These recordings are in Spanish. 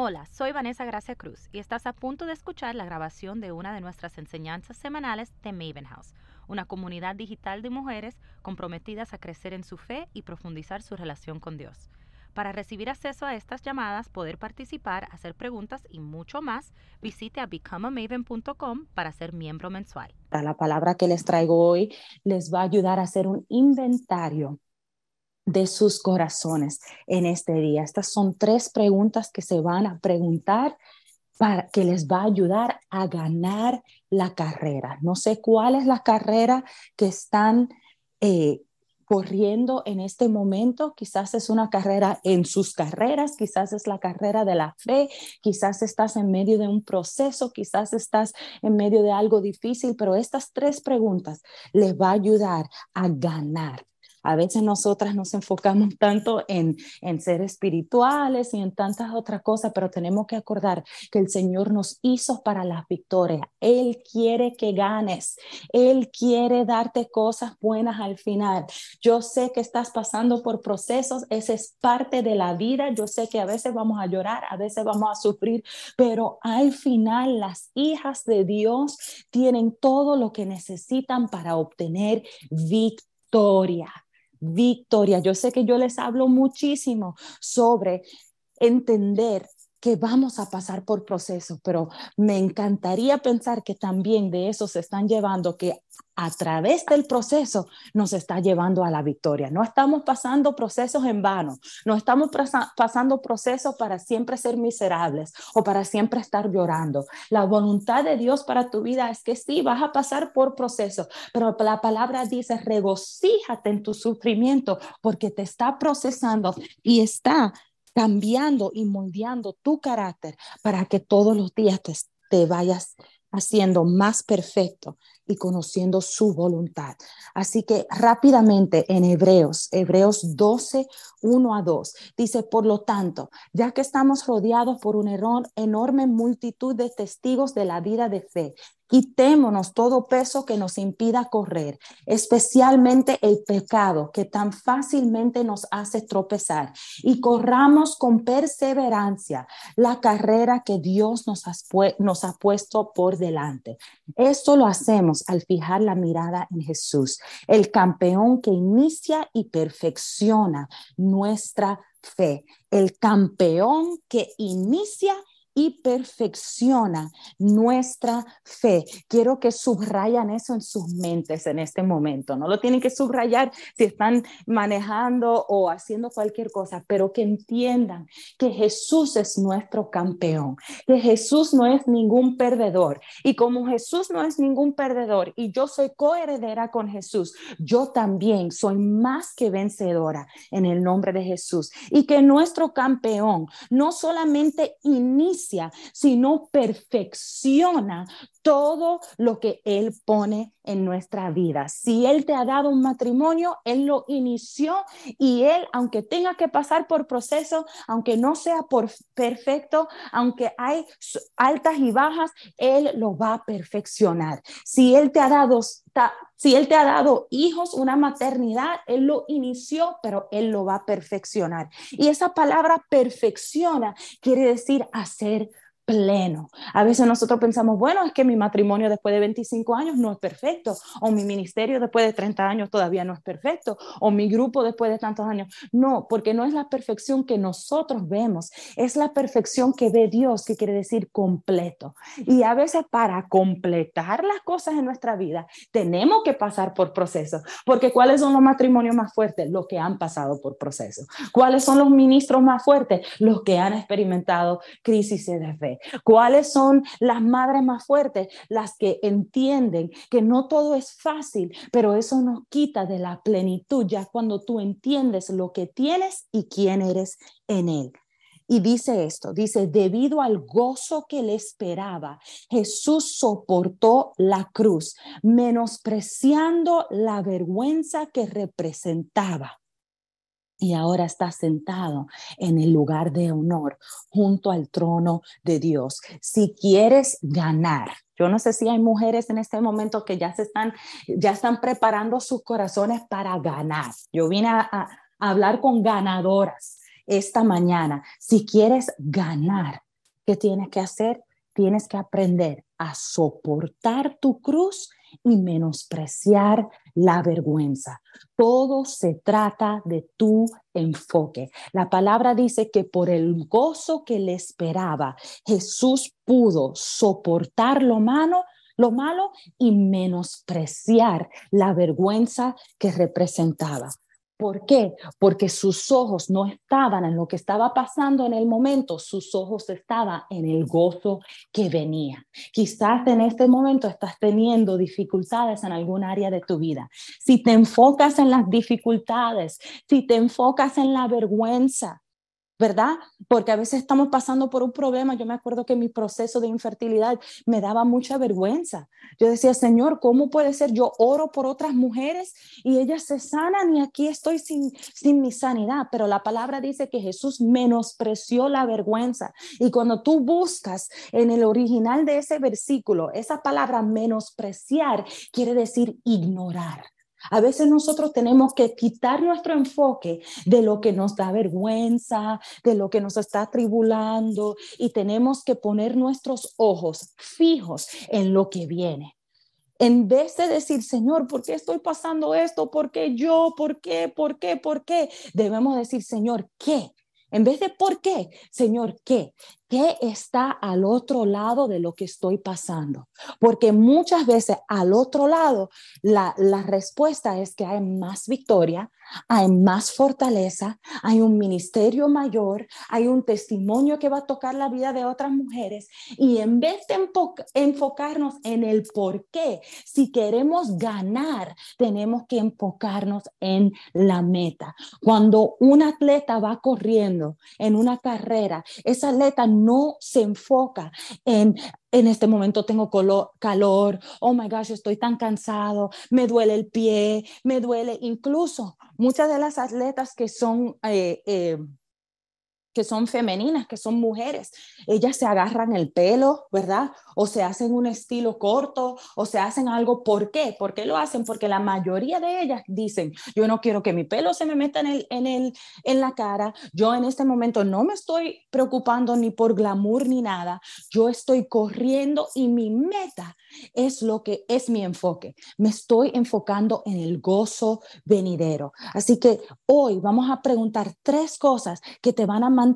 Hola, soy Vanessa Gracia Cruz y estás a punto de escuchar la grabación de una de nuestras enseñanzas semanales de Maven House, una comunidad digital de mujeres comprometidas a crecer en su fe y profundizar su relación con Dios. Para recibir acceso a estas llamadas, poder participar, hacer preguntas y mucho más, visite a becomeamaven.com para ser miembro mensual. La palabra que les traigo hoy les va a ayudar a hacer un inventario de sus corazones en este día. Estas son tres preguntas que se van a preguntar para que les va a ayudar a ganar la carrera. No sé cuál es la carrera que están eh, corriendo en este momento. Quizás es una carrera en sus carreras, quizás es la carrera de la fe, quizás estás en medio de un proceso, quizás estás en medio de algo difícil, pero estas tres preguntas les va a ayudar a ganar a veces nosotras nos enfocamos tanto en, en ser espirituales y en tantas otras cosas, pero tenemos que acordar que el Señor nos hizo para las victorias. Él quiere que ganes. Él quiere darte cosas buenas al final. Yo sé que estás pasando por procesos, esa es parte de la vida. Yo sé que a veces vamos a llorar, a veces vamos a sufrir, pero al final las hijas de Dios tienen todo lo que necesitan para obtener victoria victoria. Yo sé que yo les hablo muchísimo sobre entender que vamos a pasar por procesos, pero me encantaría pensar que también de eso se están llevando, que a través del proceso nos está llevando a la victoria. No estamos pasando procesos en vano, no estamos pasando procesos para siempre ser miserables o para siempre estar llorando. La voluntad de Dios para tu vida es que sí, vas a pasar por procesos, pero la palabra dice, regocíjate en tu sufrimiento porque te está procesando y está cambiando y moldeando tu carácter para que todos los días te, vayas haciendo más perfecto y conociendo su voluntad. Así que rápidamente en Hebreos, Hebreos 12, 1 a 2, dice, por lo tanto, ya que estamos rodeados por una enorme multitud de testigos de la vida de fe, Quitémonos todo peso que nos impida correr, especialmente el pecado que tan fácilmente nos hace tropezar y corramos con perseverancia la carrera que Dios nos ha, nos ha puesto por delante. Esto lo hacemos al fijar la mirada en Jesús, el campeón que inicia y perfecciona nuestra fe, el campeón que inicia y perfecciona nuestra fe. Quiero que subrayan eso en sus mentes en este momento. No lo tienen que subrayar si están manejando o haciendo cualquier cosa, pero que entiendan que Jesús es nuestro campeón, que Jesús no es ningún perdedor. Y como Jesús no es ningún perdedor y yo soy coheredera con Jesús, yo también soy más que vencedora en el nombre de Jesús. Y que nuestro campeón no solamente inicia sino perfecciona todo lo que Él pone en nuestra vida. Si Él te ha dado un matrimonio, Él lo inició y Él, aunque tenga que pasar por proceso, aunque no sea por perfecto, aunque hay altas y bajas, Él lo va a perfeccionar. Si Él te ha dado si Él te ha dado hijos, una maternidad, Él lo inició, pero Él lo va a perfeccionar. Y esa palabra perfecciona quiere decir hacer pleno. A veces nosotros pensamos, bueno, es que mi matrimonio después de 25 años no es perfecto, o mi ministerio después de 30 años todavía no es perfecto, o mi grupo después de tantos años. No, porque no es la perfección que nosotros vemos, es la perfección que ve Dios, que quiere decir completo. Y a veces para completar las cosas en nuestra vida, tenemos que pasar por procesos, porque ¿cuáles son los matrimonios más fuertes? Los que han pasado por procesos. ¿Cuáles son los ministros más fuertes? Los que han experimentado crisis de fe. ¿Cuáles son las madres más fuertes? Las que entienden que no todo es fácil, pero eso nos quita de la plenitud ya cuando tú entiendes lo que tienes y quién eres en él. Y dice esto, dice, debido al gozo que le esperaba, Jesús soportó la cruz, menospreciando la vergüenza que representaba y ahora está sentado en el lugar de honor junto al trono de Dios. Si quieres ganar, yo no sé si hay mujeres en este momento que ya se están ya están preparando sus corazones para ganar. Yo vine a, hablar con ganadoras esta mañana. Si quieres ganar, ¿Qué tienes que hacer? Tienes que aprender a soportar tu cruz y menospreciar la vergüenza. Todo se trata de tu enfoque. La palabra dice que por el gozo que le esperaba, Jesús pudo soportar lo malo, lo malo y menospreciar la vergüenza que representaba. ¿Por qué? Porque sus ojos no estaban en lo que estaba pasando en el momento, sus ojos estaban en el gozo que venía. Quizás en este momento estás teniendo dificultades en algún área de tu vida. Si te enfocas en las dificultades, si te enfocas en la vergüenza, ¿verdad? Porque a veces estamos pasando por un problema. Yo me acuerdo que mi proceso de infertilidad me daba mucha vergüenza. Yo decía, Señor, ¿cómo puede ser? Yo oro por otras mujeres y ellas se sanan y aquí estoy sin, sin mi sanidad. Pero la palabra dice que Jesús menospreció la vergüenza. Y cuando tú buscas en el original de ese versículo, esa palabra menospreciar quiere decir ignorar. A veces nosotros tenemos que quitar nuestro enfoque de lo que nos da vergüenza, de lo que nos está tribulando y tenemos que poner nuestros ojos fijos en lo que viene. En vez de decir, Señor, ¿por qué estoy pasando esto? ¿Por qué yo? ¿Por qué? ¿Por qué? ¿Por qué? Debemos decir, Señor, ¿qué? En vez de por qué, Señor, ¿qué? ¿Qué está al otro lado de lo que estoy pasando? Porque muchas veces al otro lado la, la respuesta es que hay más victoria, hay más fortaleza, hay un ministerio mayor, hay un testimonio que va a tocar la vida de otras mujeres. Y en vez de enfocarnos en el por qué, si queremos ganar, tenemos que enfocarnos en la meta. Cuando un atleta va corriendo en una carrera, esa atleta se enfoca en en este momento tengo calor, oh my gosh, estoy tan cansado, me duele el pie, me duele incluso muchas de las atletas que son eh, eh, que son femeninas, que son mujeres. Ellas se agarran el pelo, ¿verdad? O se hacen un estilo corto, o se hacen algo. ¿Por qué? ¿Por qué lo hacen? Porque la mayoría de ellas dicen, yo no quiero que mi pelo se me meta en, el, en, el, en la cara. Yo en este momento no me estoy preocupando ni por glamour ni nada. Yo estoy corriendo y mi meta es lo que es mi enfoque. Me estoy enfocando en el gozo venidero. Así que hoy vamos a preguntar tres cosas que te van a mantener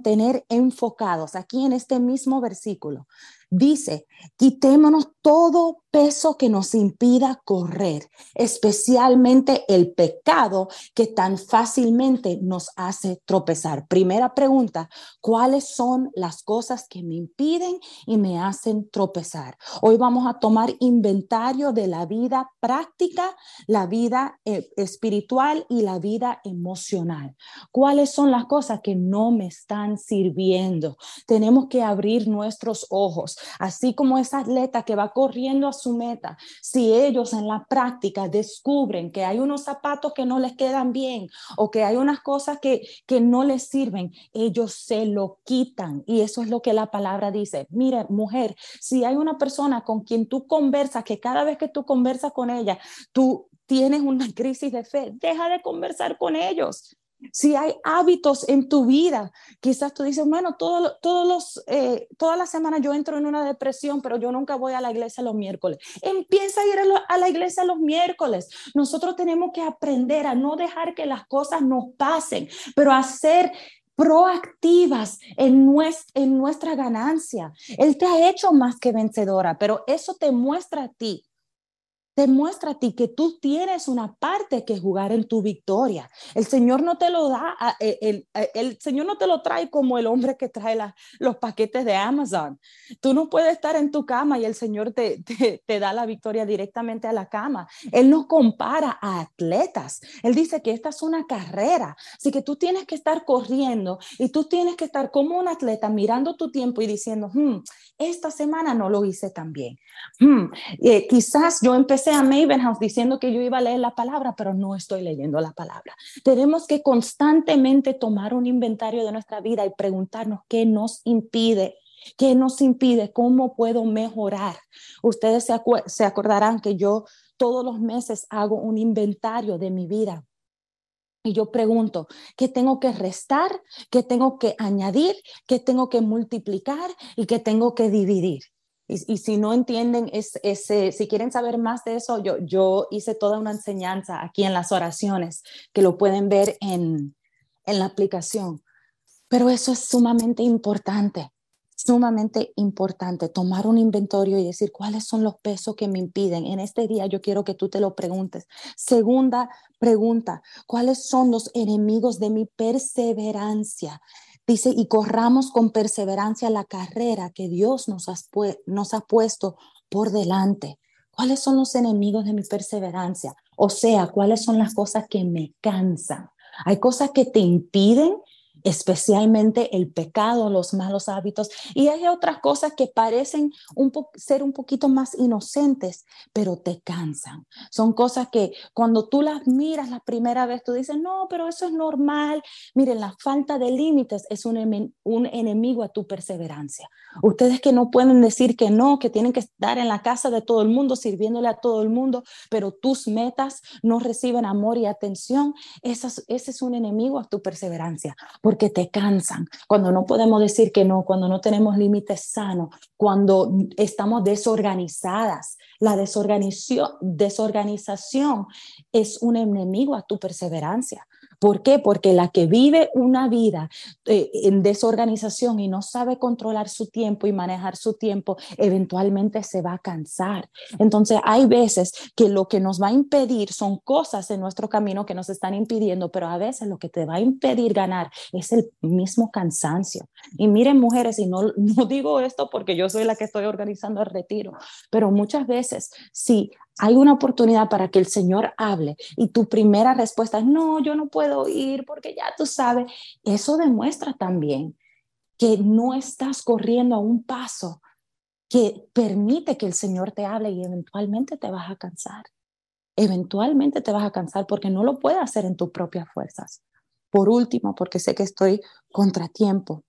enfocados aquí en este mismo versículo. Dice, quitémonos todo peso que nos impida correr, especialmente el pecado que tan fácilmente nos hace tropezar. Primera pregunta, ¿cuáles son las cosas que me impiden y me hacen tropezar? Hoy vamos a tomar inventario de la vida práctica, la vida eh, espiritual y la vida emocional. ¿Cuáles son las cosas que no me están sirviendo? Tenemos que abrir nuestros ojos así como esa atleta que va corriendo a su meta, si ellos en la práctica descubren que hay unos zapatos que no les quedan bien o que hay unas cosas que, que no les sirven, ellos se lo quitan. Y eso es lo que la palabra dice. Mire, mujer, si hay una persona con quien tú conversas, que cada vez que tú conversas con ella, tú tienes una crisis de fe, deja de conversar con ellos si hay hábitos en tu vida, quizás tú dices, bueno, todo, todos los, eh, toda la semana yo entro en una depresión, pero yo nunca voy a la iglesia los miércoles. Empieza a ir a, la iglesia los miércoles. Nosotros tenemos que aprender a no dejar que las cosas nos pasen, pero a ser proactivas en nuestra, en nuestra ganancia. Él te ha hecho más que vencedora, pero eso te muestra a ti te a ti que tú tienes una parte que jugar en tu victoria. El Señor no te lo da, e, el, e, el, Señor no te lo trae como el hombre que trae los paquetes de Amazon. Tú no puedes estar en tu cama y el Señor te, te, da la victoria directamente a la cama. Él nos compara a atletas. Él dice que esta es una carrera, así que tú tienes que estar corriendo y tú tienes que estar como un atleta mirando tu tiempo y diciendo, hmm, esta semana no lo hice tan bien. Hmm, eh, quizás yo empecé a Maven House diciendo que yo iba a leer la palabra, pero no estoy leyendo la palabra. Tenemos que constantemente tomar un inventario de nuestra vida y preguntarnos qué nos impide ¿Qué nos impide? ¿Cómo puedo mejorar? Ustedes se, se, acordarán que yo todos los meses hago un inventario de mi vida Y yo pregunto, ¿qué tengo que restar? ¿Qué tengo que añadir? ¿Qué tengo que multiplicar? ¿Y qué tengo que dividir? Y, si no entienden, es, ese, si quieren saber más de eso, yo, yo hice toda una enseñanza aquí en las oraciones que lo pueden ver en, en la aplicación. Pero eso es sumamente importante, sumamente importante, tomar un inventario y decir cuáles son los pesos que me impiden. En este día yo quiero que tú te lo preguntes. Segunda pregunta, ¿cuáles son los enemigos de mi perseverancia? Dice, y corramos con perseverancia la carrera que Dios nos, nos ha puesto por delante. ¿Cuáles son los enemigos de mi perseverancia? O sea, ¿cuáles son las cosas que me cansan? Hay cosas que te impiden especialmente el pecado, los malos hábitos. Y hay otras cosas que parecen ser un poquito más inocentes, pero te cansan. Son cosas que cuando tú las miras la primera vez, tú dices, no, pero eso es normal. Miren, la falta de límites es un, enemigo a tu perseverancia. Ustedes que no pueden decir que no, que tienen que estar en la casa de todo el mundo, sirviéndole a todo el mundo, pero tus metas no reciben amor y atención, ese es un enemigo a tu perseverancia porque te cansan, cuando no podemos decir que no, cuando no tenemos límites sanos, cuando estamos desorganizadas. La desorganización, es un enemigo a tu perseverancia. ¿Por qué? Porque la que vive una vida eh, en desorganización y no sabe controlar su tiempo y manejar su tiempo, eventualmente se va a cansar. Entonces, hay veces que lo que nos va a impedir son cosas en nuestro camino que nos están impidiendo, pero a veces lo que te va a impedir ganar es el mismo cansancio. Y miren, mujeres, y no, no digo esto porque yo soy la que estoy organizando el retiro, pero muchas veces, si hay una oportunidad para que el Señor hable y tu primera respuesta es, no, yo no puedo ir porque ya tú sabes, eso demuestra también que no estás corriendo a un paso que permite que el Señor te hable y eventualmente te vas a cansar. Eventualmente te vas a cansar porque no lo puedes hacer en tus propias fuerzas. Por último, porque sé que estoy contratiempo,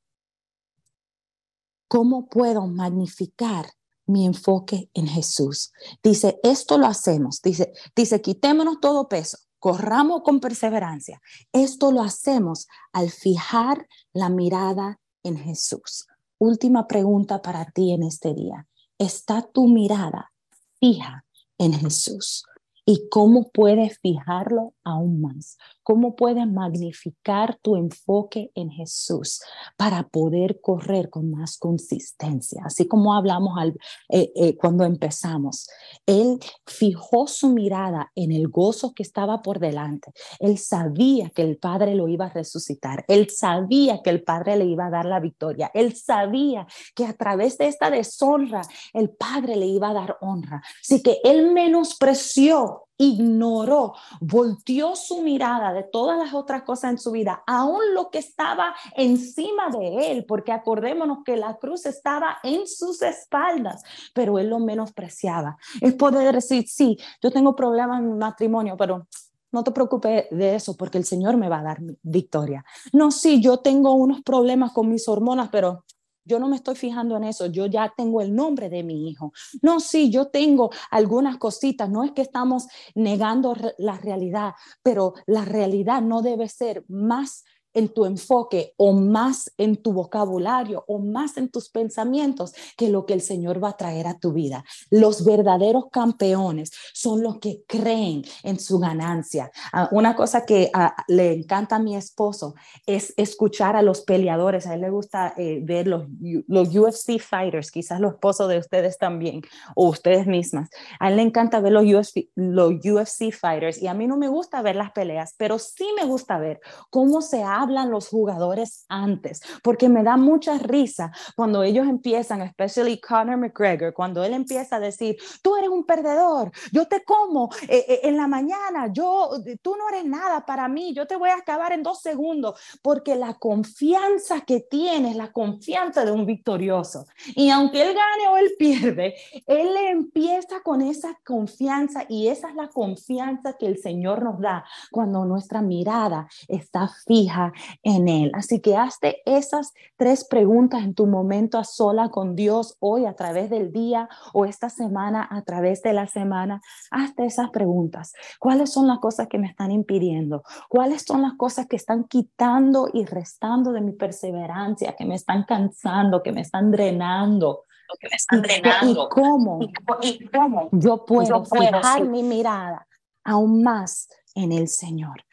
¿cómo puedo magnificar mi enfoque en Jesús. Dice, esto lo hacemos. Dice, dice, quitémonos todo peso, corramos con perseverancia. Esto lo hacemos al fijar la mirada en Jesús. Última pregunta para ti en este día. ¿Está tu mirada fija en Jesús? ¿Y cómo puedes fijarlo aún más? cómo puedes magnificar tu enfoque en Jesús para poder correr con más consistencia. Así como hablamos al, eh, eh, cuando empezamos, Él fijó su mirada en el gozo que estaba por delante. Él sabía que el Padre lo iba a resucitar. Él sabía que el Padre le iba a dar la victoria. Él sabía que a través de esta deshonra el Padre le iba a dar honra. Así que Él menospreció ignoró, volteó su mirada de todas las otras cosas en su vida, aún lo que estaba encima de él, porque acordémonos que la cruz estaba en sus espaldas, pero él lo menospreciaba. Es poder decir, sí, yo tengo problemas en mi matrimonio, pero no te preocupes de eso porque el Señor me va a dar victoria. No, sí, yo tengo unos problemas con mis hormonas, pero yo no me estoy fijando en eso, yo ya tengo el nombre de mi hijo. No, sí, yo tengo algunas cositas, no es que estamos negando la realidad, pero la realidad no debe ser más en tu enfoque o más en tu vocabulario o más en tus pensamientos que lo que el Señor va a traer a tu vida. Los verdaderos campeones son los que creen en su ganancia. Ah, una cosa que ah, le encanta a mi esposo es escuchar a los peleadores. A él le gusta eh, ver los, los UFC fighters, quizás los esposos de ustedes también o ustedes mismas. A él le encanta ver los UFC, los UFC fighters y a mí no me gusta ver las peleas, pero sí me gusta ver cómo se ha hablan los jugadores antes, porque me da mucha risa cuando ellos empiezan, especially Conor McGregor, cuando él empieza a decir, tú eres un perdedor, yo te como eh, eh, en la mañana, yo, tú no eres nada para mí, yo te voy a acabar en dos segundos, porque la confianza que tienes, la confianza de un victorioso. Y aunque él gane o él pierde, él empieza con esa confianza y esa es la confianza que el Señor nos da cuando nuestra mirada está fija está en Él. Así que hazte esas tres preguntas en tu momento a sola con Dios hoy a través del día o esta semana a través de la semana. Hazte esas preguntas. ¿Cuáles son las cosas que me están impidiendo? ¿Cuáles son las cosas que están quitando y restando de mi perseverancia, que me están cansando, que me están drenando? que me están drenando. ¿Y cómo, ¿Y cómo yo puedo yo puedo fijar sí. mi mirada aún más en el Señor?